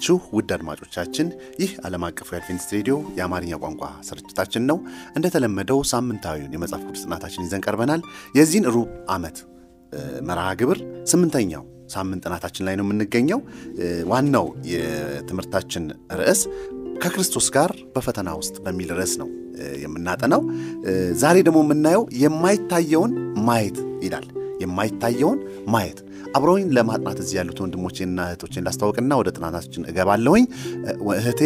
ሰነበታችሁ ውድ አድማጮቻችን። ይህ ዓለም አቀፉ የአድቬንቲስት ሬዲዮ የአማርኛ ቋንቋ ስርጭታችን ነው። እንደተለመደው ሳምንታዊውን የመጽሐፍ ቅዱስ ጥናታችን ይዘን ቀርበናል። የዚህን ሩብ ዓመት መርሃ ግብር ስምንተኛው ሳምንት ጥናታችን ላይ ነው የምንገኘው። ዋናው የትምህርታችን ርዕስ ከክርስቶስ ጋር በፈተና ውስጥ በሚል ርዕስ ነው የምናጠናው። ዛሬ ደግሞ የምናየው የማይታየውን ማየት ይላል። የማይታየውን ማየት አብረውኝ ለማጥናት እዚህ ያሉት ወንድሞቼና እህቶቼን ላስታወቅና ወደ ጥናታችን እገባለሁኝ። እህቴ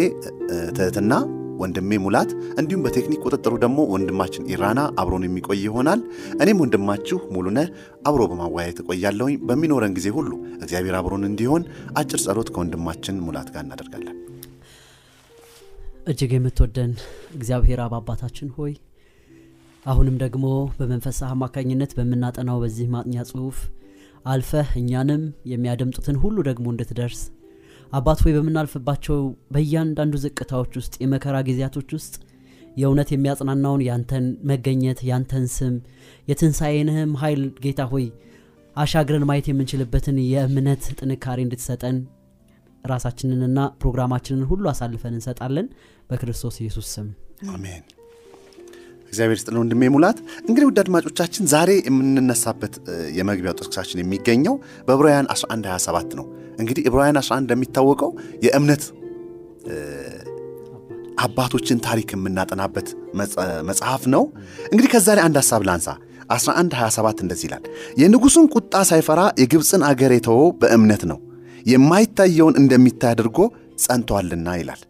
ትህትና፣ ወንድሜ ሙላት እንዲሁም በቴክኒክ ቁጥጥሩ ደግሞ ወንድማችን ኢራና አብሮን የሚቆይ ይሆናል። እኔም ወንድማችሁ ሙሉነህ አብሮ በማወያየት እቆያለሁኝ። በሚኖረን ጊዜ ሁሉ እግዚአብሔር አብሮን እንዲሆን አጭር ጸሎት ከወንድማችን ሙላት ጋር እናደርጋለን። እጅግ የምትወደን እግዚአብሔር አብ አባታችን ሆይ አሁንም ደግሞ በመንፈስ አማካኝነት በምናጠናው በዚህ ማጥኛ ጽሑፍ አልፈህ እኛንም የሚያደምጡትን ሁሉ ደግሞ እንድትደርስ። አባት ሆይ በምናልፍባቸው በእያንዳንዱ ዝቅታዎች ውስጥ የመከራ ጊዜያቶች ውስጥ የእውነት የሚያጽናናውን ያንተን መገኘት ያንተን ስም የትንሣኤንህም ኃይል ጌታ ሆይ አሻግረን ማየት የምንችልበትን የእምነት ጥንካሬ እንድትሰጠን ራሳችንንና ፕሮግራማችንን ሁሉ አሳልፈን እንሰጣለን። በክርስቶስ ኢየሱስ ስም። አሜን። እግዚአብሔር ስጥልን ወንድሜ ሙላት። እንግዲህ ውድ አድማጮቻችን ዛሬ የምንነሳበት የመግቢያው ጥቅሳችን የሚገኘው በዕብራውያን 11 27 ነው። እንግዲህ ዕብራውያን 11 እንደሚታወቀው የእምነት አባቶችን ታሪክ የምናጠናበት መጽሐፍ ነው። እንግዲህ ከዛ ላይ አንድ ሀሳብ ላንሳ። 11 27 እንደዚህ ይላል፣ የንጉሡን ቁጣ ሳይፈራ የግብፅን አገር የተወው በእምነት ነው፣ የማይታየውን እንደሚታይ አድርጎ ጸንቷልና ይላል።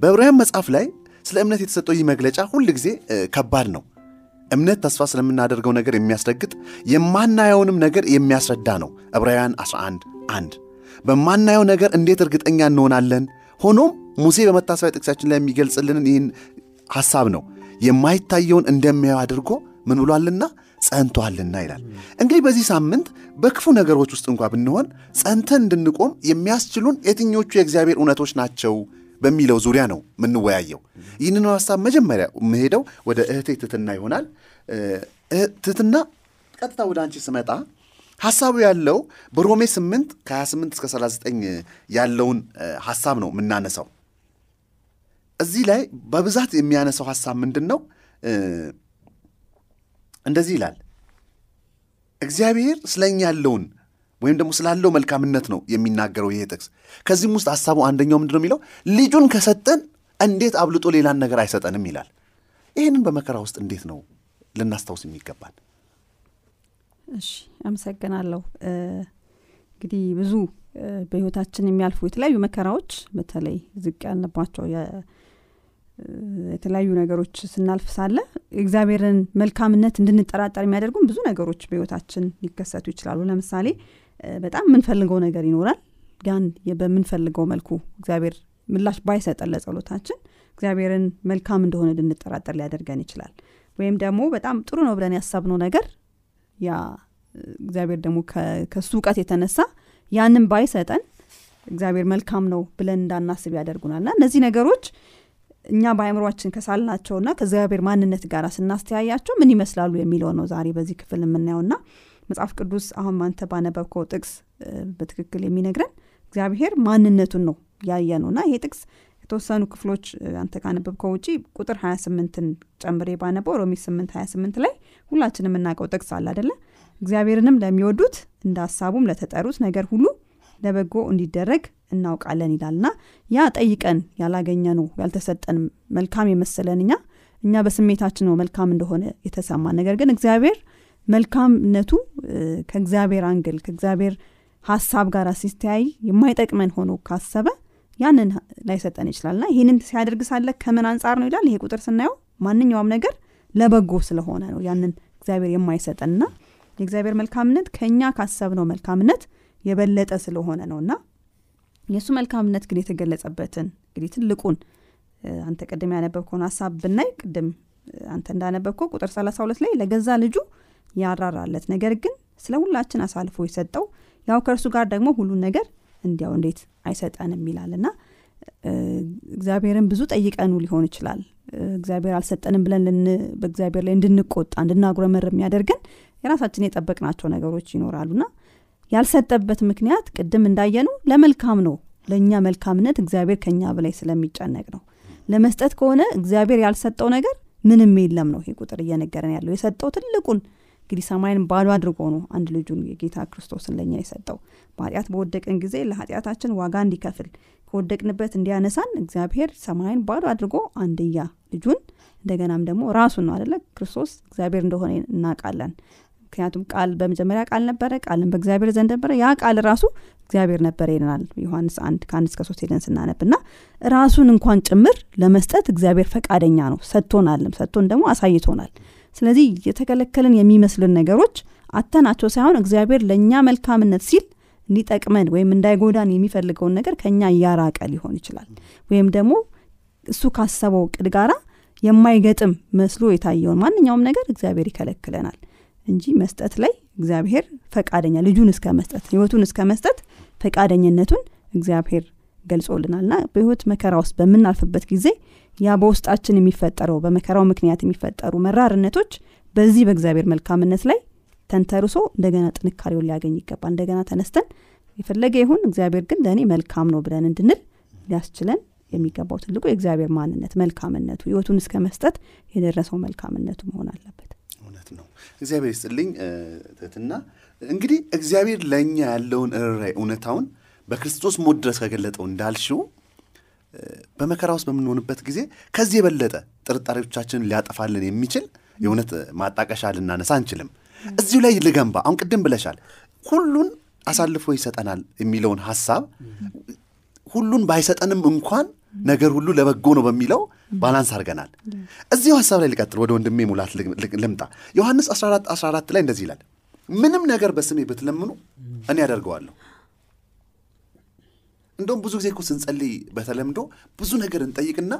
በዕብራውያን መጽሐፍ ላይ ስለ እምነት የተሰጠው ይህ መግለጫ ሁል ጊዜ ከባድ ነው። እምነት ተስፋ ስለምናደርገው ነገር የሚያስረግጥ የማናየውንም ነገር የሚያስረዳ ነው። ዕብራውያን 11 1 በማናየው ነገር እንዴት እርግጠኛ እንሆናለን? ሆኖም ሙሴ በመታሰቢያ ጥቅሳችን ላይ የሚገልጽልንን ይህን ሐሳብ ነው። የማይታየውን እንደሚያየው አድርጎ ምን ብሏልና ጸንቷልና ይላል። እንግዲህ በዚህ ሳምንት በክፉ ነገሮች ውስጥ እንኳ ብንሆን ጸንተን እንድንቆም የሚያስችሉን የትኞቹ የእግዚአብሔር እውነቶች ናቸው በሚለው ዙሪያ ነው የምንወያየው። ይህንን ሀሳብ መጀመሪያ የምሄደው ወደ እህቴ ትትና ይሆናል። ትትና ቀጥታ ወደ አንቺ ስመጣ ሀሳቡ ያለው በሮሜ 8 ከ28 እስከ 39 ያለውን ሀሳብ ነው የምናነሳው። እዚህ ላይ በብዛት የሚያነሳው ሀሳብ ምንድን ነው? እንደዚህ ይላል። እግዚአብሔር ስለኛ ያለውን ወይም ደግሞ ስላለው መልካምነት ነው የሚናገረው ይሄ ጥቅስ። ከዚህም ውስጥ ሀሳቡ አንደኛው ምንድን ነው የሚለው ልጁን ከሰጠን እንዴት አብልጦ ሌላን ነገር አይሰጠንም ይላል። ይህንን በመከራ ውስጥ እንዴት ነው ልናስታውስ የሚገባል? እሺ፣ አመሰግናለሁ። እንግዲህ ብዙ በህይወታችን የሚያልፉ የተለያዩ መከራዎች በተለይ ዝቅ ያልንባቸው የተለያዩ ነገሮች ስናልፍ ሳለ እግዚአብሔርን መልካምነት እንድንጠራጠር የሚያደርጉን ብዙ ነገሮች በህይወታችን ሊከሰቱ ይችላሉ። ለምሳሌ በጣም የምንፈልገው ነገር ይኖራል። ያን በምንፈልገው መልኩ እግዚአብሔር ምላሽ ባይሰጠን ለጸሎታችን እግዚአብሔርን መልካም እንደሆነ እንድንጠራጠር ሊያደርገን ይችላል። ወይም ደግሞ በጣም ጥሩ ነው ብለን ያሰብነው ነገር ያ እግዚአብሔር ደግሞ ከሱ እውቀት የተነሳ ያንን ባይሰጠን እግዚአብሔር መልካም ነው ብለን እንዳናስብ ያደርጉናልና እነዚህ ነገሮች እኛ በአእምሯችን ከሳልናቸውና ከእግዚአብሔር ማንነት ጋር ስናስተያያቸው ምን ይመስላሉ የሚለው ነው ዛሬ በዚህ ክፍል የምናየውና መጽሐፍ ቅዱስ አሁን አንተ ባነበብከው ጥቅስ በትክክል የሚነግረን እግዚአብሔር ማንነቱን ነው ያየ ነውና ይሄ ጥቅስ የተወሰኑ ክፍሎች አንተ ካነበብከው ውጪ ቁጥር 28ን ጨምሬ ባነበው ሮሜ 8 28 ላይ ሁላችን የምናውቀው ጥቅስ አለ አደለ እግዚአብሔርንም ለሚወዱት እንደ ሀሳቡም ለተጠሩት ነገር ሁሉ ለበጎ እንዲደረግ እናውቃለን ይላልና ያ ጠይቀን ያላገኘ ነው ያልተሰጠን መልካም የመሰለን እኛ እኛ በስሜታችን ነው መልካም እንደሆነ የተሰማን። ነገር ግን እግዚአብሔር መልካምነቱ ከእግዚአብሔር angle ከእግዚአብሔር ሀሳብ ጋር ሲተያይ የማይጠቅመን ሆኖ ካሰበ ያንን ላይሰጠን ይችላልና ይህንን ሲያደርግ ሳለ ከምን አንጻር ነው ይላል? ይሄ ቁጥር ስናየው ማንኛውም ነገር ለበጎ ስለሆነ ነው ያንን እግዚአብሔር የማይሰጠንና የእግዚአብሔር መልካምነት ከእኛ ካሰብነው መልካምነት የበለጠ ስለሆነ ነው። እና የእሱ መልካምነት ግን የተገለጸበትን እንግዲህ ትልቁን አንተ ቅድም ያነበብከውን ሀሳብ ብናይ ቅድም አንተ እንዳነበብከው ቁጥር 32 ላይ ለገዛ ልጁ ያራራለት። ነገር ግን ስለ ሁላችን አሳልፎ የሰጠው ያው ከእርሱ ጋር ደግሞ ሁሉን ነገር እንዲያው እንዴት አይሰጠንም ይላል። እና እግዚአብሔርን ብዙ ጠይቀኑ ሊሆን ይችላል። እግዚአብሔር አልሰጠንም ብለን በእግዚአብሔር ላይ እንድንቆጣ እንድናጉረመር የሚያደርገን የራሳችን የጠበቅናቸው ነገሮች ይኖራሉና ያልሰጠበት ምክንያት ቅድም እንዳየኑ ለመልካም ነው። ለእኛ መልካምነት እግዚአብሔር ከኛ በላይ ስለሚጨነቅ ነው። ለመስጠት ከሆነ እግዚአብሔር ያልሰጠው ነገር ምንም የለም ነው ይሄ ቁጥር እየነገረን ያለው። የሰጠው ትልቁን እንግዲህ ሰማይን ባዶ አድርጎ ነው አንድ ልጁን የጌታ ክርስቶስን ለእኛ የሰጠው። በኃጢአት በወደቅን ጊዜ ለኃጢአታችን ዋጋ እንዲከፍል ከወደቅንበት እንዲያነሳን እግዚአብሔር ሰማይን ባዶ አድርጎ አንድያ ልጁን እንደገናም ደግሞ ራሱን ነው አደለ ክርስቶስ እግዚአብሔር እንደሆነ እናውቃለን። ምክንያቱም ቃል በመጀመሪያ ቃል ነበረ ቃልን በእግዚአብሔር ዘንድ ነበረ። ያ ቃል ራሱ እግዚአብሔር ነበረ ይለናል ዮሐንስ አንድ ከአንድ እስከ ሶስት ሄደን ስናነብ። እና ራሱን እንኳን ጭምር ለመስጠት እግዚአብሔር ፈቃደኛ ነው። ሰጥቶናልም ሰጥቶን ደግሞ አሳይቶናል ስለዚህ የተከለከልን የሚመስልን ነገሮች አተናቸው ሳይሆን እግዚአብሔር ለእኛ መልካምነት ሲል እንዲጠቅመን ወይም እንዳይጎዳን የሚፈልገውን ነገር ከኛ እያራቀ ሊሆን ይችላል። ወይም ደግሞ እሱ ካሰበው ቅድ ጋራ የማይገጥም መስሎ የታየውን ማንኛውም ነገር እግዚአብሔር ይከለክለናል እንጂ መስጠት ላይ እግዚአብሔር ፈቃደኛ ልጁን እስከ መስጠት ህይወቱን እስከ መስጠት ፈቃደኝነቱን እግዚአብሔር ገልጾልናል። ና በህይወት መከራ ውስጥ በምናልፍበት ጊዜ ያ በውስጣችን የሚፈጠረው በመከራው ምክንያት የሚፈጠሩ መራርነቶች በዚህ በእግዚአብሔር መልካምነት ላይ ተንተርሶ እንደገና ጥንካሬውን ሊያገኝ ይገባል። እንደገና ተነስተን የፈለገ ይሁን እግዚአብሔር ግን ለእኔ መልካም ነው ብለን እንድንል ሊያስችለን የሚገባው ትልቁ የእግዚአብሔር ማንነት መልካምነቱ ህይወቱን እስከ መስጠት የደረሰው መልካምነቱ መሆን አለበት። እውነት ነው። እግዚአብሔር ይስጥልኝ ትህትና። እንግዲህ እግዚአብሔር ለእኛ ያለውን ርራይ እውነታውን በክርስቶስ ሞት ድረስ ከገለጠው እንዳልሽው በመከራ ውስጥ በምንሆንበት ጊዜ ከዚህ የበለጠ ጥርጣሬዎቻችንን ሊያጠፋልን የሚችል የእውነት ማጣቀሻ ልናነሳ አንችልም። እዚሁ ላይ ልገንባ። አሁን ቅድም ብለሻል ሁሉን አሳልፎ ይሰጠናል የሚለውን ሀሳብ ሁሉን ባይሰጠንም እንኳን ነገር ሁሉ ለበጎ ነው በሚለው balance አድርገናል። እዚሁ ሀሳብ ላይ ልቀጥል ወደ ወንድሜ ሙላት ልምጣ። ዮሐንስ 14 14 ላይ እንደዚህ ይላል ምንም ነገር በስሜ ብትለምኑ እኔ ያደርገዋለሁ እንደውም ብዙ ጊዜ እኮ ስንጸልይ በተለምዶ ብዙ ነገር እንጠይቅና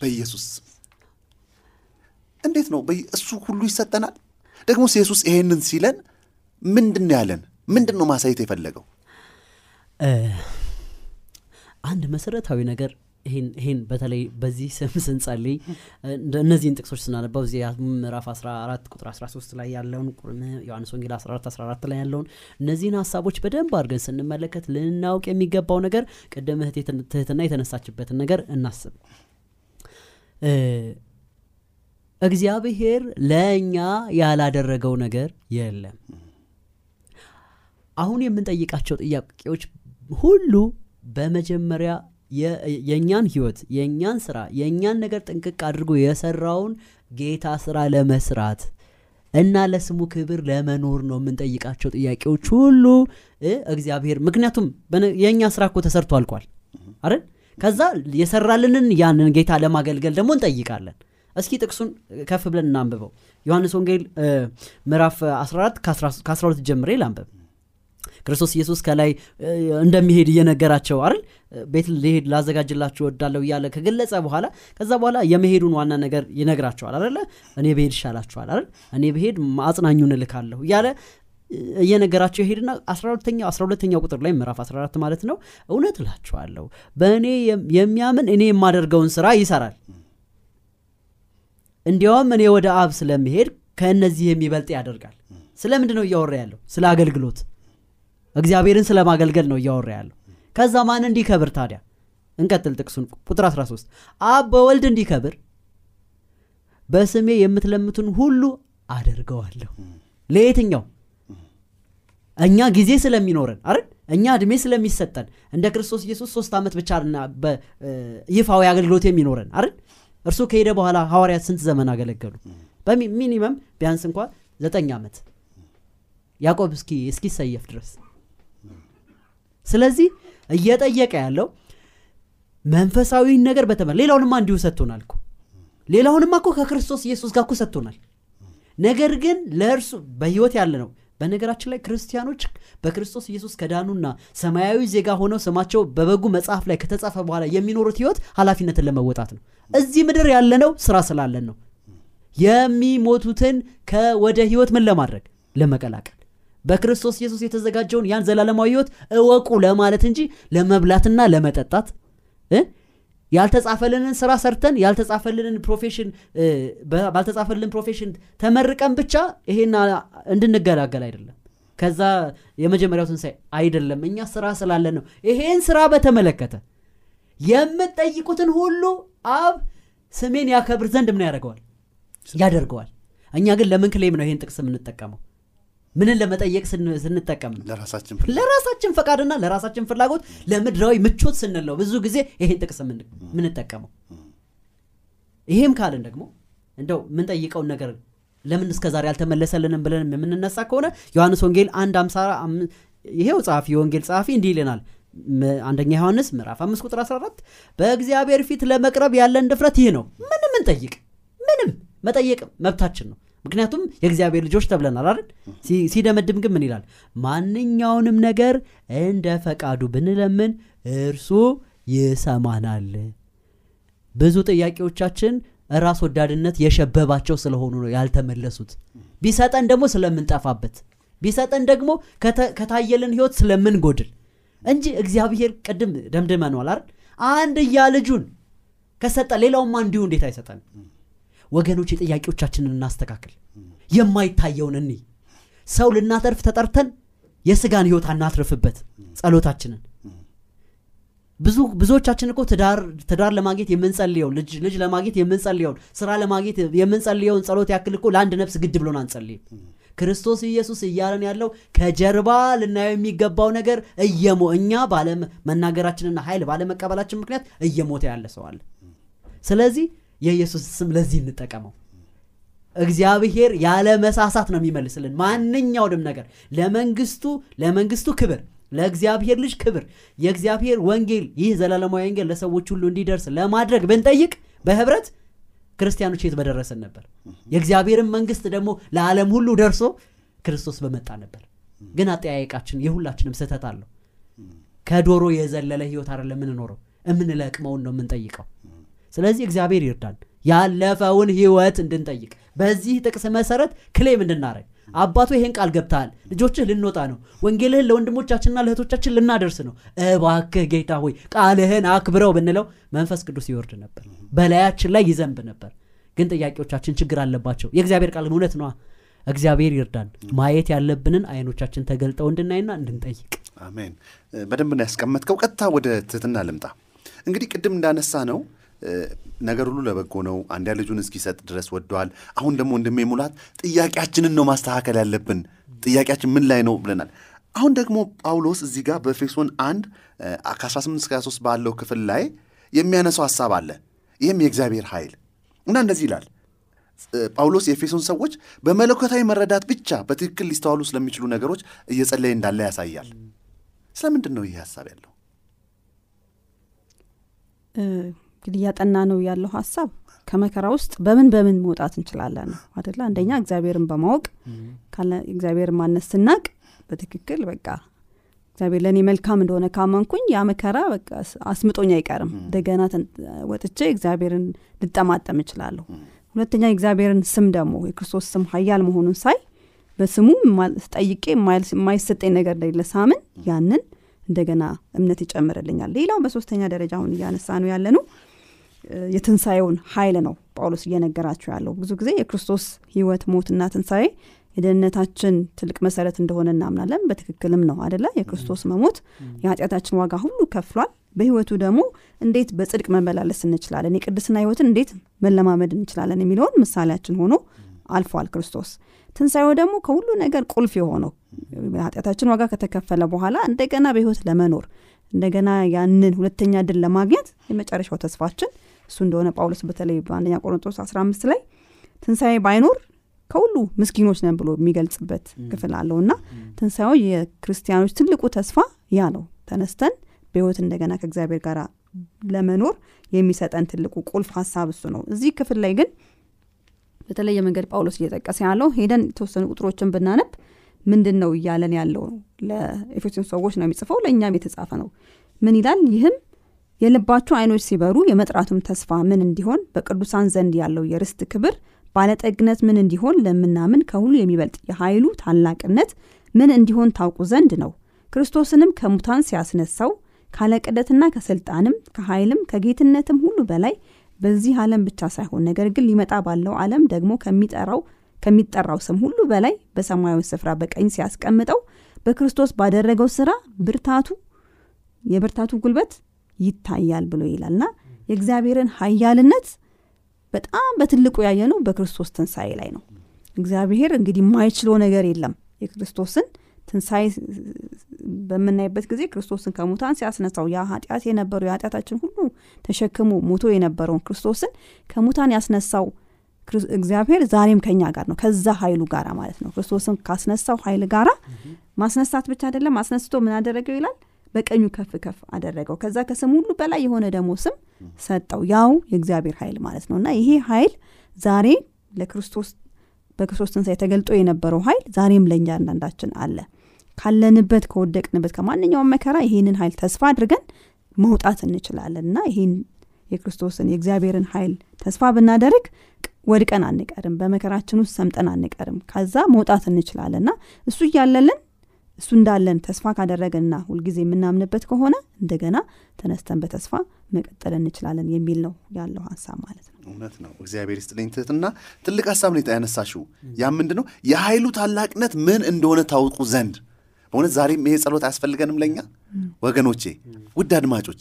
በኢየሱስ እንዴት ነው? እሱ ሁሉ ይሰጠናል? ደግሞ ኢየሱስ ይሄንን ሲለን ምንድን ያለን? ምንድን ነው ማሳየት የፈለገው? አንድ መሰረታዊ ነገር ይህን በተለይ በዚህ ስም ስንጸልይ እነዚህን ጥቅሶች ስናነባው እዚህ ምዕራፍ 14 ቁጥር 13 ላይ ያለውን ዮሐንስ ወንጌል 14 14 ላይ ያለውን እነዚህን ሀሳቦች በደንብ አድርገን ስንመለከት ልናውቅ የሚገባው ነገር ቅድም ትህትና የተነሳችበትን ነገር እናስብ። እግዚአብሔር ለእኛ ያላደረገው ነገር የለም። አሁን የምንጠይቃቸው ጥያቄዎች ሁሉ በመጀመሪያ የእኛን ህይወት የእኛን ስራ የእኛን ነገር ጥንቅቅ አድርጎ የሰራውን ጌታ ስራ ለመስራት እና ለስሙ ክብር ለመኖር ነው የምንጠይቃቸው ጥያቄዎች ሁሉ እግዚአብሔር ምክንያቱም የእኛ ስራ እኮ ተሰርቶ አልቋል። አይደል? ከዛ የሰራልንን ያንን ጌታ ለማገልገል ደግሞ እንጠይቃለን። እስኪ ጥቅሱን ከፍ ብለን እናንብበው። ዮሐንስ ወንጌል ምዕራፍ 14 ከ12 ጀምሬ ላንብብ ክርስቶስ ኢየሱስ ከላይ እንደሚሄድ እየነገራቸው አይደል? ቤት ሊሄድ ላዘጋጅላችሁ ወዳለው እያለ ከገለጸ በኋላ ከዛ በኋላ የመሄዱን ዋና ነገር ይነግራቸዋል አለ እኔ ብሄድ ይሻላችኋል አይደል? እኔ ብሄድ አጽናኙን እልካለሁ እያለ እየነገራቸው ይሄድና 12ተኛው 12ተኛው ቁጥር ላይ ምዕራፍ 14 ማለት ነው። እውነት እላችኋለሁ በእኔ የሚያምን እኔ የማደርገውን ስራ ይሰራል። እንዲያውም እኔ ወደ አብ ስለሚሄድ ከእነዚህ የሚበልጥ ያደርጋል። ስለምንድን ነው እያወራ ያለው? ስለ አገልግሎት እግዚአብሔርን ስለማገልገል ነው እያወራ ያለው። ከዛ ማን እንዲከብር ታዲያ? እንቀጥል ጥቅሱን ቁጥር 13 አብ በወልድ እንዲከብር በስሜ የምትለምቱን ሁሉ አደርገዋለሁ። ለየትኛው? እኛ ጊዜ ስለሚኖረን አይደል? እኛ እድሜ ስለሚሰጠን። እንደ ክርስቶስ ኢየሱስ ሶስት ዓመት ብቻ ይፋዊ አገልግሎት የሚኖረን አይደል? እርሱ ከሄደ በኋላ ሐዋርያት ስንት ዘመን አገለገሉ? በሚኒመም ቢያንስ እንኳ ዘጠኝ ዓመት ያዕቆብ እስኪ እስኪሰየፍ ድረስ ስለዚህ እየጠየቀ ያለው መንፈሳዊ ነገር በተመ ሌላውንማ እንዲሁ ሰጥቶናል እኮ። ሌላውንማ እኮ ከክርስቶስ ኢየሱስ ጋር እኮ ሰጥቶናል። ነገር ግን ለእርሱ በህይወት ያለ ነው። በነገራችን ላይ ክርስቲያኖች በክርስቶስ ኢየሱስ ከዳኑና ሰማያዊ ዜጋ ሆነው ስማቸው በበጉ መጽሐፍ ላይ ከተጻፈ በኋላ የሚኖሩት ህይወት ኃላፊነትን ለመወጣት ነው። እዚህ ምድር ያለነው ስራ ስላለን ነው። የሚሞቱትን ከወደ ህይወት ምን ለማድረግ? ለመቀላቀል በክርስቶስ ኢየሱስ የተዘጋጀውን ያን ዘላለማዊ ህይወት እወቁ ለማለት እንጂ ለመብላትና ለመጠጣት? ያልተጻፈልንን ስራ ሰርተን ያልተጻፈልንን profession ባልተጻፈልን profession ተመርቀን ብቻ ይሄን አ- እንድንገላገል አይደለም። ከዛ የመጀመሪያው ትንሣኤ አይደለም። እኛ ስራ ስላለን ነው። ይሄን ስራ በተመለከተ የምትጠይቁትን ሁሉ አብ ስሜን ያከብር ዘንድ ምን ያደርገዋል? ያደርገዋል። እኛ ግን ለምን ክሌም ነው ይሄን ጥቅስ የምንጠቀመው ምንን ለመጠየቅ ስን- ስንጠቀም? ነው ለራሳችን ፈቃድና ለራሳችን ፍላጎት ለምድራዊ ምቾት ስንል ነው ብዙ ጊዜ ይሄን ጥቅስ የምንጠቀመው ይሄም ካልን ደግሞ እንደው የምንጠይቀውን ነገር ለምን እስከ ዛሬ አልተመለሰልንም ብለን የምንነሳ ከሆነ ዮሐንስ ወንጌል አንድ አምሳ አም- ይሄው ጸሐፊ የወንጌል ጸሐፊ እንዲህ ይለናል። አንደኛ ዮሐንስ ምዕራፍ 5 ቁጥር 14 በእግዚአብሔር ፊት ለመቅረብ ያለን ድፍረት ይህ ነው። ምንም እንጠይቅ ምንም መጠየቅ መብታችን ነው ምክንያቱም የእግዚአብሔር ልጆች ተብለናል አይደል? ሲደመድም ግን ምን ይላል? ማንኛውንም ነገር እንደ ፈቃዱ ብንለምን እርሱ ይሰማናል። ብዙ ጥያቄዎቻችን ራስ ወዳድነት የሸበባቸው ስለሆኑ ነው ያልተመለሱት። ቢሰጠን ደግሞ ስለምንጠፋበት ቢሰጠን ደግሞ ከታየልን ህይወት ስለምንጎድል እንጂ እግዚአብሔር ቅድም ደምድመነዋል አይደል? አንድያ ልጁን ከሰጠ ሌላውማ እንዲሁ እንዴት አይሰጠን ወገኖች የጥያቄዎቻችንን እናስተካክል። የማይታየውን እኒ ሰው ልናተርፍ ተጠርተን የስጋን ህይወት አናትርፍበት ጸሎታችንን። ብዙ ብዙዎቻችን እኮ ትዳር ትዳር ለማግኘት የምንጸልየውን ልጅ ልጅ ለማግኘት የምንጸልየውን ስራ ለማግኘት የምንጸልየውን ጸሎት ያክል እኮ ለአንድ ነፍስ ግድ ብሎን አንጸልይም። ክርስቶስ ኢየሱስ እያለን ያለው ከጀርባ ልናየው የሚገባው ነገር እየሞ እኛ ባለመናገራችንና ኃይል ባለመቀበላችን ምክንያት እየሞተ ያለ ሰው አለ። ስለዚህ የኢየሱስ ስም ለዚህ እንጠቀመው። እግዚአብሔር ያለ መሳሳት ነው የሚመልስልን ማንኛውንም ነገር። ለመንግስቱ ለመንግስቱ ክብር ለእግዚአብሔር ልጅ ክብር የእግዚአብሔር ወንጌል ይህ ዘላለማዊ ወንጌል ለሰዎች ሁሉ እንዲደርስ ለማድረግ ብንጠይቅ በህብረት ክርስቲያኖች የት በደረሰን ነበር? የእግዚአብሔርን መንግስት ደግሞ ለዓለም ሁሉ ደርሶ ክርስቶስ በመጣ ነበር። ግን አጠያየቃችን የሁላችንም ስህተት አለው። ከዶሮ የዘለለ ህይወት አይደለም የምንኖረው። የምንለቅመውን ነው የምንጠይቀው ስለዚህ እግዚአብሔር ይርዳን። ያለፈውን ህይወት እንድንጠይቅ። በዚህ ጥቅስ መሰረት ክሌም እንድናረግ አባቱ ይሄን ቃል ገብተሃል። ልጆችህ ልንወጣ ነው። ወንጌልህን ለወንድሞቻችንና ለእህቶቻችን ልናደርስ ነው። እባክህ ጌታ ሆይ ቃልህን አክብረው ብንለው መንፈስ ቅዱስ ይወርድ ነበር። በላያችን ላይ ይዘንብ ነበር። ግን ጥያቄዎቻችን ችግር አለባቸው። የእግዚአብሔር ቃል እውነት ነዋ። እግዚአብሔር ይርዳን። ማየት ያለብንን አይኖቻችን ተገልጠው እንድናይና እንድንጠይቅ። አሜን። በደንብ ያስቀመጥከው። ቀጥታ ወደ ትህትና ልምጣ። እንግዲህ ቅድም እንዳነሳ ነው ነገር ሁሉ ለበጎ ነው። አንዲያ ልጁን እስኪሰጥ ድረስ ወደዋል። አሁን ደግሞ ወንድሜ ሙላት ጥያቄያችንን ነው ማስተካከል ያለብን። ጥያቄያችን ምን ላይ ነው ብለናል። አሁን ደግሞ ጳውሎስ እዚህ ጋር በኤፌሶን አንድ ከ18 እስከ 23 ባለው ክፍል ላይ የሚያነሳው ሀሳብ አለ። ይህም የእግዚአብሔር ኃይል እና እንደዚህ ይላል። ጳውሎስ የኤፌሶን ሰዎች በመለኮታዊ መረዳት ብቻ በትክክል ሊስተዋሉ ስለሚችሉ ነገሮች እየጸለየ እንዳለ ያሳያል። ስለምንድን ነው ይህ ሀሳብ ያለው እንግዲህ እያጠና ነው ያለው ሀሳብ ከመከራ ውስጥ በምን በምን መውጣት እንችላለን ነው አደለ አንደኛ እግዚአብሔርን በማወቅ እግዚአብሔርን ማነት ስናቅ በትክክል በቃ እግዚአብሔር ለእኔ መልካም እንደሆነ ካመንኩኝ ያ መከራ በቃ አስምጦኝ አይቀርም። እንደገና ወጥቼ እግዚአብሔርን ልጠማጠም እችላለሁ። ሁለተኛ የእግዚአብሔርን ስም ደግሞ የክርስቶስ ስም ሀያል መሆኑን ሳይ በስሙ ጠይቄ የማይሰጠኝ ነገር እንደሌለ ሳምን ያንን እንደገና እምነት ይጨምርልኛል። ሌላው በሶስተኛ ደረጃ አሁን እያነሳ ነው ያለ ነው የትንሣኤውን ኃይል ነው ጳውሎስ እየነገራቸው ያለው። ብዙ ጊዜ የክርስቶስ ህይወት ሞትና ትንሣኤ የደህንነታችን ትልቅ መሰረት እንደሆነ እናምናለን። በትክክልም ነው አደለ የክርስቶስ መሞት የኃጢአታችን ዋጋ ሁሉ ከፍሏል። በህይወቱ ደግሞ እንዴት በጽድቅ መመላለስ እንችላለን? የቅድስና ህይወትን እንዴት መለማመድ እንችላለን? የሚለውን ምሳሌያችን ሆኖ አልፏል ክርስቶስ። ትንሣኤው ደግሞ ከሁሉ ነገር ቁልፍ የሆነው ኃጢአታችን ዋጋ ከተከፈለ በኋላ እንደገና በህይወት ለመኖር እንደገና ያንን ሁለተኛ ድል ለማግኘት የመጨረሻው ተስፋችን እሱ እንደሆነ ጳውሎስ በተለይ በአንደኛ ቆሮንቶስ 15 ላይ ትንሣኤ ባይኖር ከሁሉ ምስኪኖች ነን ብሎ የሚገልጽበት ክፍል አለው እና ትንሣኤው የክርስቲያኖች ትልቁ ተስፋ ያ ነው። ተነስተን በህይወት እንደገና ከእግዚአብሔር ጋር ለመኖር የሚሰጠን ትልቁ ቁልፍ ሀሳብ እሱ ነው። እዚህ ክፍል ላይ ግን በተለየ መንገድ ጳውሎስ እየጠቀሰ ያለው ሄደን የተወሰኑ ቁጥሮችን ብናነብ ምንድን ነው እያለን ያለው? ነው ለኤፌሶን ሰዎች ነው የሚጽፈው ለእኛም የተጻፈ ነው። ምን ይላል? ይህም የልባችሁ አይኖች ሲበሩ የመጥራቱም ተስፋ ምን እንዲሆን? በቅዱሳን ዘንድ ያለው የርስት ክብር ባለጠግነት ምን እንዲሆን? ለምናምን ከሁሉ የሚበልጥ የኃይሉ ታላቅነት ምን እንዲሆን ታውቁ ዘንድ ነው። ክርስቶስንም ከሙታን ሲያስነሳው ካለቅደትና ከስልጣንም ከኃይልም ከጌትነትም ሁሉ በላይ በዚህ ዓለም ብቻ ሳይሆን ነገር ግን ሊመጣ ባለው ዓለም ደግሞ ከሚጠራው ከሚጠራው ስም ሁሉ በላይ በሰማያዊ ስፍራ በቀኝ ሲያስቀምጠው በክርስቶስ ባደረገው ስራ ብርታቱ የብርታቱ ጉልበት ይታያል ብሎ ይላልና የእግዚአብሔርን ሀያልነት በጣም በትልቁ ያየ ነው በክርስቶስ ትንሣኤ ላይ ነው። እግዚአብሔር እንግዲህ የማይችለው ነገር የለም። የክርስቶስን ትንሣኤ በምናይበት ጊዜ ክርስቶስን ከሙታን ሲያስነሳው ያ ኃጢአት የነበረው የኃጢአታችን ሁሉ ተሸክሞ ሞቶ የነበረውን ክርስቶስን ከሙታን ያስነሳው እግዚአብሔር ዛሬም ከኛ ጋር ነው ከዛ ኃይሉ ጋራ ማለት ነው። ክርስቶስን ካስነሳው ኃይል ጋራ ማስነሳት ብቻ አይደለም አስነስቶ ምን አደረገው ይላል በቀኙ ከፍ ከፍ አደረገው። ከዛ ከስም ሁሉ በላይ የሆነ ደግሞ ስም ሰጠው። ያው የእግዚአብሔር ኃይል ማለት ነው። እና ይሄ ኃይል ዛሬ ለክርስቶስ በክርስቶስ ትንሣኤ ተገልጦ የነበረው ኃይል ዛሬም ለእኛ አንዳንዳችን አለ። ካለንበት ከወደቅንበት ከማንኛውም መከራ ይህንን ኃይል ተስፋ አድርገን መውጣት እንችላለን። እና ይህን የክርስቶስን የእግዚአብሔርን ኃይል ተስፋ ብናደርግ ወድቀን አንቀርም በመከራችን ውስጥ ሰምጠን አንቀርም። ከዛ መውጣት እንችላለን። እና እሱ እያለልን እሱ እንዳለን ተስፋ ካደረገንና ሁልጊዜ የምናምንበት ከሆነ እንደገና ተነስተን በተስፋ መቀጠል እንችላለን የሚል ነው ያለው ሀሳብ ማለት ነው። እውነት ነው። እግዚአብሔር ይስጥልኝ ትህትና። ትልቅ ሀሳብ ነው ያነሳሽው። ያ ምንድን ነው የኃይሉ ታላቅነት ምን እንደሆነ ታውቁ ዘንድ። በእውነት ዛሬም ይሄ ጸሎት አያስፈልገንም ለእኛ? ወገኖቼ ውድ አድማጮች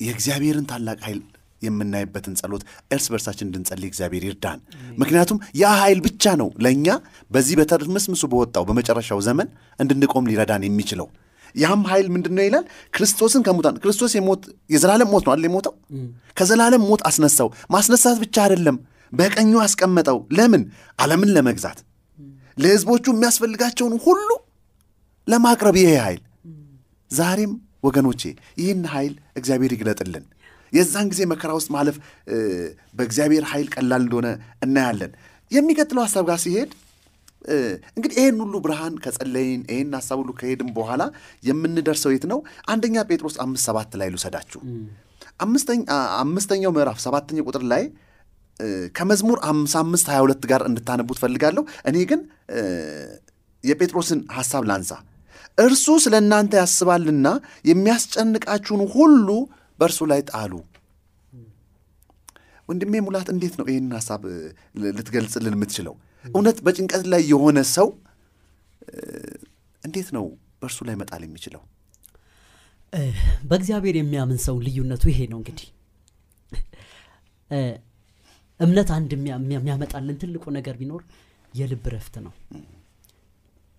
የእግዚአብሔርን ታላቅ ኃይል የምናይበትን ጸሎት እርስ በርሳችን እንድንጸልይ እግዚአብሔር ይርዳን። ምክንያቱም ያ ኃይል ብቻ ነው ለእኛ በዚህ በተርምስምሱ በወጣው በመጨረሻው ዘመን እንድንቆም ሊረዳን የሚችለው። ያም ኃይል ምንድን ነው ይላል? ክርስቶስን ከሙታን ክርስቶስ የሞት የዘላለም ሞት ነው አይደል የሞተው? ከዘላለም ሞት አስነሳው። ማስነሳት ብቻ አይደለም በቀኙ አስቀመጠው። ለምን? ዓለምን ለመግዛት። ለህዝቦቹ የሚያስፈልጋቸውን ሁሉ ለማቅረብ ይሄ ኃይል። ዛሬም ወገኖቼ ይህን ኃይል እግዚአብሔር ይግለጥልን የዛን ጊዜ መከራ ውስጥ ማለፍ በእግዚአብሔር ኃይል ቀላል እንደሆነ እናያለን። የሚቀጥለው ሀሳብ ጋር ሲሄድ እንግዲህ ይህን ሁሉ ብርሃን ከጸለይን ይህን ሀሳብ ሁሉ ከሄድም በኋላ የምንደርሰው የት ነው? አንደኛ ጴጥሮስ አምስት ሰባት ላይ ልውሰዳችሁ። አምስተኛው ምዕራፍ ሰባተኛ ቁጥር ላይ ከመዝሙር አምሳ አምስት ሀያ ሁለት ጋር እንድታነቡ ትፈልጋለሁ እኔ ግን የጴጥሮስን ሀሳብ ላንሳ። እርሱ ስለ እናንተ ያስባልና የሚያስጨንቃችሁን ሁሉ በእርሱ ላይ ጣሉ። ወንድሜ ሙላት እንዴት ነው ይህንን ሀሳብ ልትገልጽልን የምትችለው? እውነት በጭንቀት ላይ የሆነ ሰው እንዴት ነው በእርሱ ላይ መጣል የሚችለው? በእግዚአብሔር የሚያምን ሰው ልዩነቱ ይሄ ነው እንግዲህ። እምነት አንድ የሚያመጣልን ትልቁ ነገር ቢኖር የልብ ረፍት ነው።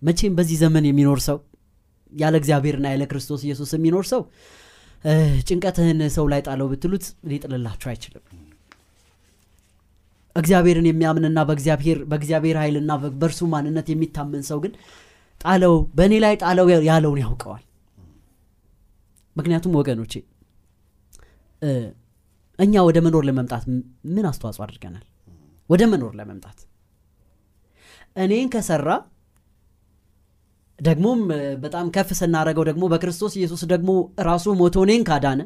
መቼም በዚህ ዘመን የሚኖር ሰው ያለ እግዚአብሔርና ያለ ክርስቶስ ኢየሱስ የሚኖር ሰው ጭንቀትህን ሰው ላይ ጣለው ብትሉት ሊጥልላችሁ አይችልም። እግዚአብሔርን የሚያምንና በእግዚአብሔር በእግዚአብሔር ኃይልና በእርሱ ማንነት የሚታመን ሰው ግን ጣለው በእኔ ላይ ጣለው ያለውን ያውቀዋል። ምክንያቱም ወገኖቼ እኛ ወደ መኖር ለመምጣት ምን አስተዋጽኦ አድርገናል? ወደ መኖር ለመምጣት። እኔን ከሰራ ደግሞም በጣም ከፍ ስናደረገው ደግሞ በክርስቶስ ኢየሱስ ደግሞ ራሱ ሞቶ እኔን ካዳነ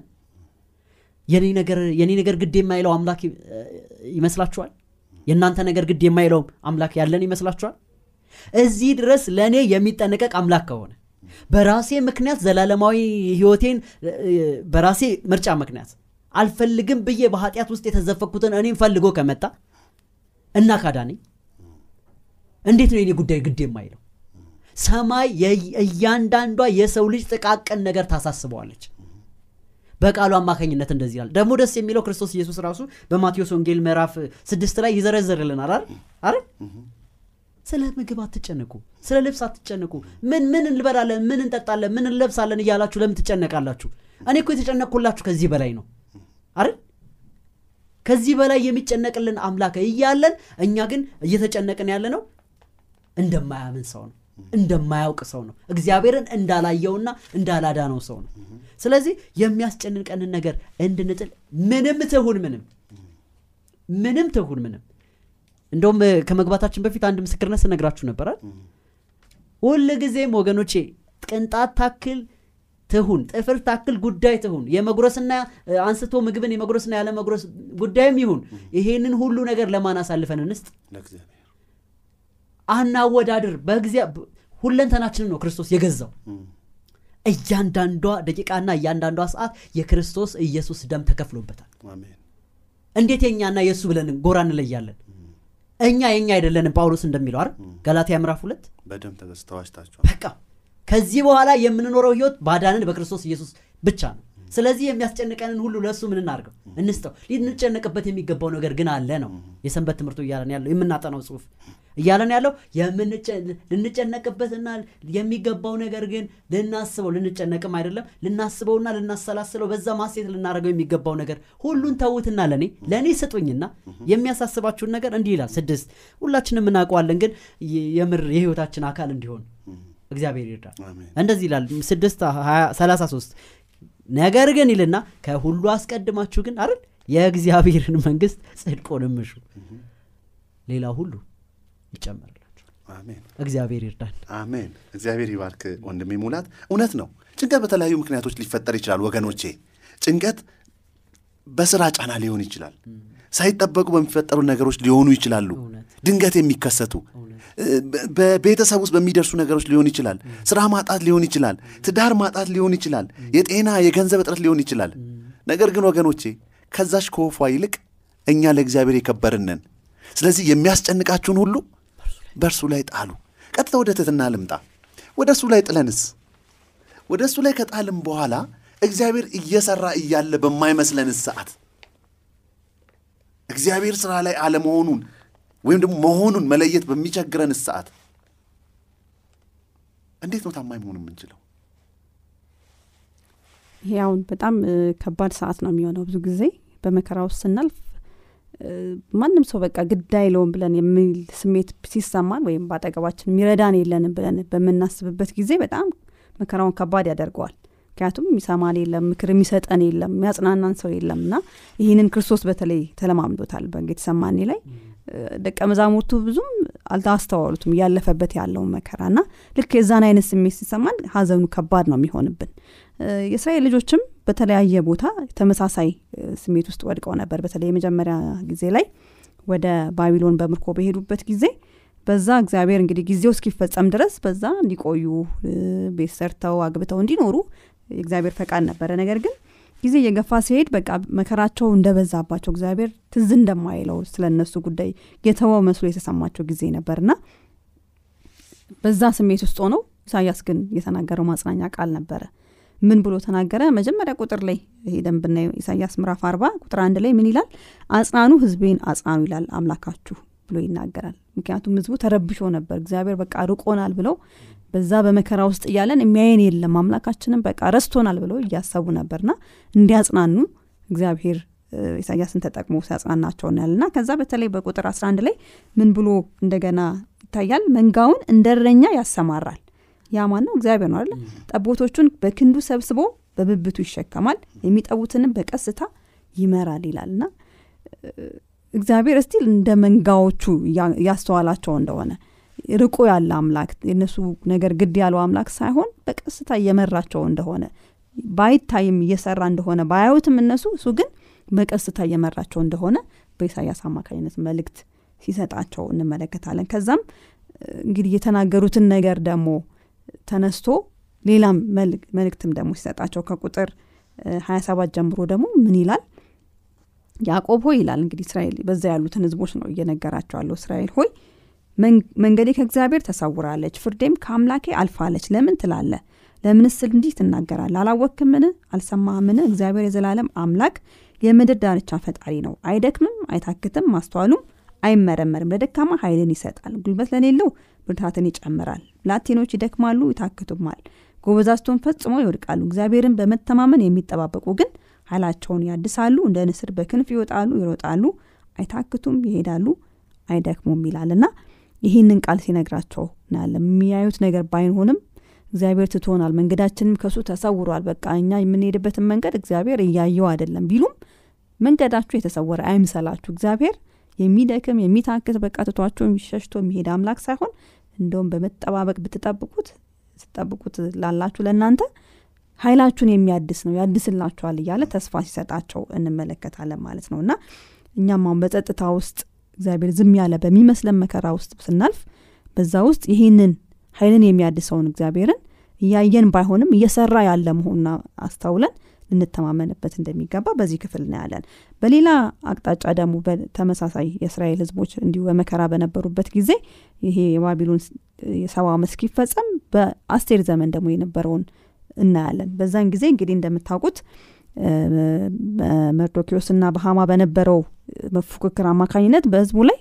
የኔ ነገር ግድ የማይለው አምላክ ይመስላችኋል? የእናንተ ነገር ግድ የማይለው አምላክ ያለን ይመስላችኋል? እዚህ ድረስ ለእኔ የሚጠነቀቅ አምላክ ከሆነ በራሴ ምክንያት ዘላለማዊ ህይወቴን በራሴ ምርጫ ምክንያት አልፈልግም ብዬ በኃጢአት ውስጥ የተዘፈኩትን እኔም ፈልጎ ከመጣ እና ካዳነኝ እንዴት ነው የኔ ጉዳይ ግድ የማይለው ሰማይ እያንዳንዷ የሰው ልጅ ጥቃቅን ነገር ታሳስበዋለች። በቃሉ አማካኝነት እንደዚህ ይላል። ደግሞ ደስ የሚለው ክርስቶስ ኢየሱስ ራሱ በማቴዎስ ወንጌል ምዕራፍ ስድስት ላይ ይዘረዝርልናል። አይደል? አይደል? ስለ ምግብ አትጨነቁ ስለ ልብስ አትጨነቁ። ምን ምን እንበላለን ምን እንጠጣለን ምን እንለብሳለን እያላችሁ ለምን ትጨነቃላችሁ? እኔ እኮ የተጨነቅኩላችሁ ከዚህ በላይ ነው። አይደል? ከዚህ በላይ የሚጨነቅልን አምላክ እያለን እኛ ግን እየተጨነቅን ያለ ነው እንደማያምን ሰው ነው እንደማያውቅ ሰው ነው። እግዚአብሔርን እንዳላየውና እንዳላዳነው ሰው ነው። ስለዚህ የሚያስጨንቀንን ነገር እንድንጥል ምንም ትሁን ምንም ምንም ትሁን ምንም። እንደውም ከመግባታችን በፊት አንድ ምስክርነት ስነግራችሁ ነበራል ሁል ጊዜም ወገኖቼ ቅንጣት ታክል ትሁን ጥፍር ታክል ጉዳይ ትሁን። የመጉረስና አንስቶ ምግብን የመጉረስና ያለ መጉረስ ጉዳይም ይሁን። ይሄንን ሁሉ ነገር ለማን አሳልፈን እንስጥ አናወዳድር በግዚያ ሁለንተናችንን ነው ክርስቶስ የገዛው። እያንዳንዷ ደቂቃና እያንዳንዷ ሰዓት የክርስቶስ ኢየሱስ ደም ተከፍሎበታል። እንዴት የእኛና የእሱ ብለን ጎራ እንለያለን? እኛ የኛ አይደለንም ጳውሎስ እንደሚለው አይደል? ገላትያ ምዕራፍ ሁለት። በደም ተዋጅታችኋል በቃ ከዚህ በኋላ የምንኖረው ህይወት ባዳንን በክርስቶስ ኢየሱስ ብቻ ነው። ስለዚህ የሚያስጨንቀንን ሁሉ ለእሱ ምን እናርገው እንስጠው። ልንጨነቅበት የሚገባው ነገር ግን አለ ነው። የሰንበት ትምህርቱ እያለን ያለው የምናጠናው ጽሁፍ እያለን ያለው። ልንጨነቅበትና የሚገባው ነገር ግን ልናስበው ልንጨነቅም አይደለም። ልናስበውና ልናሰላስለው በዛ ማሴት ልናደርገው የሚገባው ነገር ሁሉን ተዉትና ለእኔ ለእኔ ስጡኝና የሚያሳስባችሁን ነገር እንዲህ ይላል ስድስት ሁላችንም እናውቀዋለን ግን የምር የህይወታችን አካል እንዲሆን እግዚአብሔር ይርዳል እንደዚህ ይላል ስድስት ሰላሳ ሶስት ነገር ግን ይልና ከሁሉ አስቀድማችሁ ግን አይደል የእግዚአብሔርን መንግስት ጽድቁንም እሹ ሌላ ሁሉ ይጨመርላችሁ አሜን። እግዚአብሔር ይርዳል አሜን። እግዚአብሔር ይባርክ ወንድሜ ሙላት። እውነት ነው። ጭንቀት በተለያዩ ምክንያቶች ሊፈጠር ይችላል ወገኖቼ። ጭንቀት በስራ ጫና ሊሆን ይችላል። ሳይጠበቁ በሚፈጠሩ ነገሮች ሊሆኑ ይችላሉ። ድንገት የሚከሰቱ በቤተሰብ ውስጥ በሚደርሱ ነገሮች ሊሆን ይችላል። ስራ ማጣት ሊሆን ይችላል። ትዳር ማጣት ሊሆን ይችላል። የጤና የገንዘብ እጥረት ሊሆን ይችላል። ነገር ግን ወገኖቼ ከዛች ከወፏ ይልቅ እኛ ለእግዚአብሔር የከበርነን ስለዚህ የሚያስጨንቃችሁን ሁሉ በእርሱ ላይ ጣሉ። ቀጥታ ወደ ትትና ልምጣ። ወደ እሱ ላይ ጥለንስ? ወደ እሱ ላይ ከጣልም በኋላ እግዚአብሔር እየሰራ እያለ በማይመስለንስ ሰዓት እግዚአብሔር ስራ ላይ አለመሆኑን ወይም ደግሞ መሆኑን መለየት በሚቸግረን ሰዓት እንዴት ነው ታማኝ መሆን የምንችለው? ይሄ አሁን በጣም ከባድ ሰዓት ነው የሚሆነው ብዙ ጊዜ። በመከራ ውስጥ ስናልፍ ማንም ሰው በቃ ግድ አይለውም ብለን የሚል ስሜት ሲሰማን ወይም በአጠገባችን የሚረዳን የለንም ብለን በምናስብበት ጊዜ በጣም መከራውን ከባድ ያደርገዋል። ምክንያቱም የሚሰማን የለም ምክር የሚሰጠን የለም የሚያጽናናን ሰው የለም። እና ይህንን ክርስቶስ በተለይ ተለማምዶታል በጌተሰማኔ ላይ። ደቀ መዛሙርቱ ብዙም አልታስተዋሉትም እያለፈበት ያለውን መከራ እና ልክ የዛን አይነት ስሜት ሲሰማን ሀዘኑ ከባድ ነው የሚሆንብን። የእስራኤል ልጆችም በተለያየ ቦታ ተመሳሳይ ስሜት ውስጥ ወድቀው ነበር። በተለይ የመጀመሪያ ጊዜ ላይ ወደ ባቢሎን በምርኮ በሄዱበት ጊዜ በዛ እግዚአብሔር እንግዲህ ጊዜው እስኪፈጸም ድረስ በዛ እንዲቆዩ ቤት ሰርተው አግብተው እንዲኖሩ የእግዚአብሔር ፈቃድ ነበረ። ነገር ግን ጊዜ እየገፋ ሲሄድ በቃ መከራቸው እንደበዛባቸው እግዚአብሔር ትዝ እንደማይለው ስለ እነሱ ጉዳይ የተወው መስሎ የተሰማቸው ጊዜ ነበርና በዛ ስሜት ውስጥ ሆነው ኢሳያስ ግን የተናገረው ማጽናኛ ቃል ነበረ። ምን ብሎ ተናገረ? መጀመሪያ ቁጥር ላይ ሄደን ብናየው ኢሳያስ ምዕራፍ አርባ ቁጥር አንድ ላይ ምን ይላል? አጽናኑ ህዝቤን አጽናኑ ይላል አምላካችሁ ብሎ ይናገራል። ምክንያቱም ህዝቡ ተረብሾ ነበር። እግዚአብሔር በቃ ርቆናል ብለው በዛ በመከራ ውስጥ እያለን የሚያየን የለም። አምላካችንም በቃ ረስቶናል ብለው እያሰቡ ነበርና እንዲያጽናኑ እግዚአብሔር ኢሳያስን ተጠቅሞ ሲያጽናናቸው እናያልና ከዛ በተለይ በቁጥር 11 ላይ ምን ብሎ እንደገና ይታያል? መንጋውን እንደ እረኛ ያሰማራል። ያ ማን ነው እግዚአብሔር ነው አይደለ ጠቦቶቹን በክንዱ ሰብስቦ በብብቱ ይሸከማል። የሚጠቡትንም በቀስታ ይመራል ይላልና እግዚአብሔር እስቲል እንደ መንጋዎቹ እያ- እያስተዋላቸው እንደሆነ ርቆ ያለ አምላክ የእነሱ ነገር ግድ ያለው አምላክ ሳይሆን በቀስታ እየመራቸው እንደሆነ ባይታይም እየሰራ እንደሆነ ባያዩትም እነሱ እሱ ግን በቀስታ እየመራቸው እንደሆነ በኢሳያስ አማካኝነት መልእክት ሲሰጣቸው እንመለከታለን። ከዛም እንግዲህ የተናገሩትን ነገር ደግሞ ተነስቶ ሌላም መልእክትም ደግሞ ሲሰጣቸው ከቁጥር ሀያ ሰባት ጀምሮ ደግሞ ምን ይላል? ያዕቆብ ሆይ ይላል። እንግዲህ እስራኤል በዛ ያሉትን ህዝቦች ነው እየነገራቸው ያለው። እስራኤል ሆይ መንገዴ ከእግዚአብሔር ተሰውራለች ፍርዴም ከአምላኬ አልፋለች። ለምን ትላለ ለምንስ እንዲህ ትናገራል አላወክምን አልሰማህምን? እግዚአብሔር የዘላለም አምላክ የምድር ዳርቻ ፈጣሪ ነው። አይደክምም? አይታክትም? ማስተዋሉም አይመረመርም። ለደካማ ኃይልን ይሰጣል። ጉልበት ለሌለው ብርታትን ይጨምራል። ብላቴኖች ይደክማሉ ይታክቱማል። ጎበዛዝቶን ፈጽሞ ይወድቃሉ። እግዚአብሔርን በመተማመን የሚጠባበቁ ግን ኃይላቸውን ያድሳሉ። እንደ ንስር በክንፍ ይወጣሉ ይሮጣሉ አይታክቱም ይሄዳሉ አይደክሙም ይላልና ይህንን ቃል ሲነግራቸው እናያለን። የሚያዩት ነገር ባይሆንም እግዚአብሔር ትቶናል መንገዳችንም ከሱ ተሰውሯል። በቃ እኛ የምንሄድበትን መንገድ እግዚአብሔር እያየው አይደለም ቢሉም መንገዳችሁ የተሰወረ አይምሰላችሁ። እግዚአብሔር የሚደክም የሚታክት በቃ ትቷቸው የሚሸሽቶ የሚሄድ አምላክ ሳይሆን እንደውም በመጠባበቅ ብትጠብቁት ስትጠብቁት ላላችሁ ለእናንተ ኃይላችሁን የሚያድስ ነው ያድስላችኋል እያለ ተስፋ ሲሰጣቸው እንመለከታለን ማለት ነው። እና እኛም አሁን በጸጥታ ውስጥ እግዚአብሔር ዝም ያለ በሚመስለን መከራ ውስጥ ስናልፍ በዛ ውስጥ ይህንን ኃይልን የሚያድሰውን እግዚአብሔርን እያየን ባይሆንም እየሰራ ያለ መሆኑን አስተውለን ልንተማመንበት እንደሚገባ በዚህ ክፍል እናያለን። በሌላ አቅጣጫ ደግሞ በተመሳሳይ የእስራኤል ህዝቦች እንዲሁ በመከራ በነበሩበት ጊዜ ይሄ የባቢሎን የሰባ ዓመት እስኪፈጸም በአስቴር ዘመን ደግሞ የነበረውን እናያለን። በዛን ጊዜ እንግዲህ እንደምታውቁት በመርዶኪዎስና በሀማ በነበረው ፉክክር አማካኝነት በህዝቡ ላይ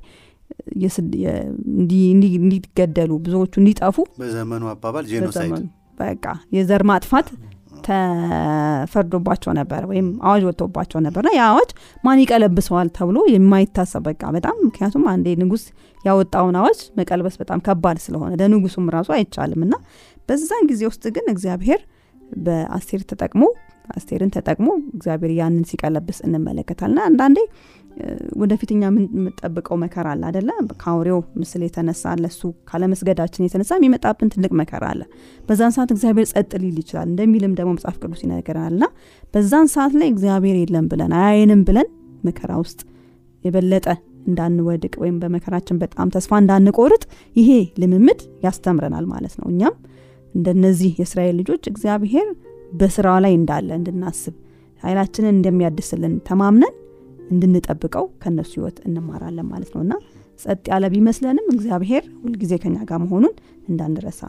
እንዲገደሉ ብዙዎቹ እንዲጠፉ በዘመኑ አባባል genocide በቃ የዘር ማጥፋት ተፈርዶባቸው ነበር ወይም አዋጅ ወጥቶባቸው ነበር ና አዋጅ ማን ይቀለብሰዋል ተብሎ የማይታሰብ በቃ በጣም ምክንያቱም አንዴ ንጉስ ያወጣውን አዋጅ መቀልበስ በጣም ከባድ ስለሆነ ለንጉሱም ራሱ አይቻልም እና በዛን ጊዜ ውስጥ ግን እግዚአብሔር በአስቴር ተጠቅሞ አስቴርን ተጠቅሞ እግዚአብሔር ያንን ሲቀለብስ እንመለከታል ና አንዳንዴ ወደፊትኛ የምንጠብቀው መከራ አለ አደለ ከአውሬው ምስል የተነሳ ለሱ ካለመስገዳችን የተነሳ የሚመጣብን ትልቅ መከራ አለ። በዛን ሰዓት እግዚአብሔር ጸጥ ሊል ይችላል እንደሚልም ደግሞ መጽሐፍ ቅዱስ ይነገረናል ና በዛን ሰዓት ላይ እግዚአብሔር የለም ብለን አያይንም ብለን መከራ ውስጥ የበለጠ እንዳንወድቅ ወይም በመከራችን በጣም ተስፋ እንዳንቆርጥ ይሄ ልምምድ ያስተምረናል ማለት ነው። እኛም እንደነዚህ የእስራኤል ልጆች እግዚአብሔር በስራ ላይ እንዳለ እንድናስብ ኃይላችንን እንደሚያድስልን ተማምነን እንድንጠብቀው ከእነሱ ህይወት እንማራለን ማለት ነው እና ጸጥ ያለ ቢመስለንም እግዚአብሔር ሁልጊዜ ከኛ ጋር መሆኑን እንዳንረሳ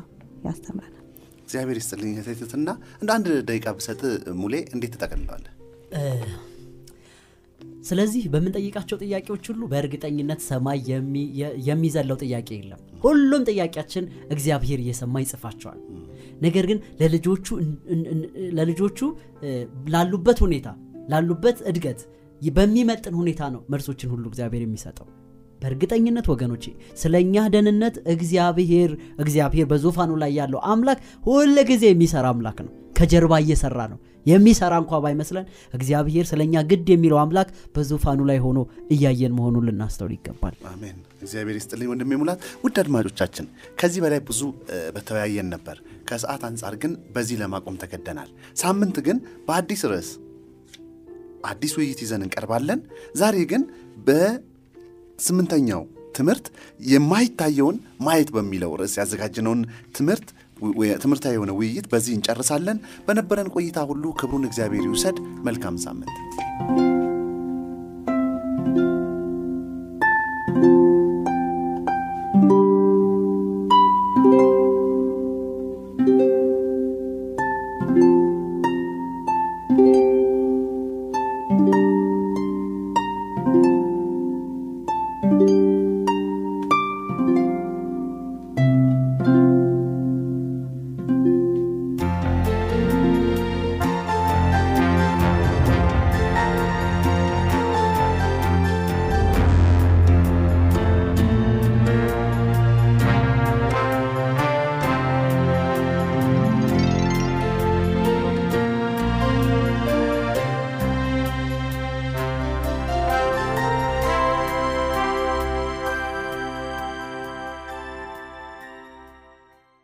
ያስተምረናል። እግዚአብሔር ይስጥልኝ ቴትትና እንደ አንድ ደቂቃ ብሰጥ ሙሌ እንዴት ትጠቀልለዋለ ስለዚህ በምንጠይቃቸው ጥያቄዎች ሁሉ በእርግጠኝነት ሰማይ የሚዘለው ጥያቄ የለም። ሁሉም ጥያቄያችን እግዚአብሔር እየሰማ ይጽፋቸዋል። ነገር ግን ለልጆቹ ላሉበት ሁኔታ ላሉበት እድገት በሚመጥን ሁኔታ ነው መልሶችን ሁሉ እግዚአብሔር የሚሰጠው። በእርግጠኝነት ወገኖቼ ስለ እኛ ደህንነት እግዚአብሔር እግዚአብሔር በዙፋኑ ላይ ያለው አምላክ ሁል ጊዜ የሚሰራ አምላክ ነው። ከጀርባ እየሰራ ነው የሚሰራ እንኳ ባይመስለን እግዚአብሔር ስለ እኛ ግድ የሚለው አምላክ በዙፋኑ ላይ ሆኖ እያየን መሆኑን ልናስተውል ይገባል። አሜን። እግዚአብሔር ይስጥልኝ ወንድሜ ሙላት። ውድ አድማጮቻችን ከዚህ በላይ ብዙ በተወያየን ነበር። ከሰዓት አንጻር ግን በዚህ ለማቆም ተገደናል። ሳምንት ግን በአዲስ ርዕስ አዲስ ውይይት ይዘን እንቀርባለን። ዛሬ ግን በስምንተኛው ትምህርት የማይታየውን ማየት በሚለው ርዕስ ያዘጋጀነውን ትምህርት ትምህርታዊ የሆነ ውይይት በዚህ እንጨርሳለን። በነበረን ቆይታ ሁሉ ክብሩን እግዚአብሔር ይውሰድ። መልካም ሳምንት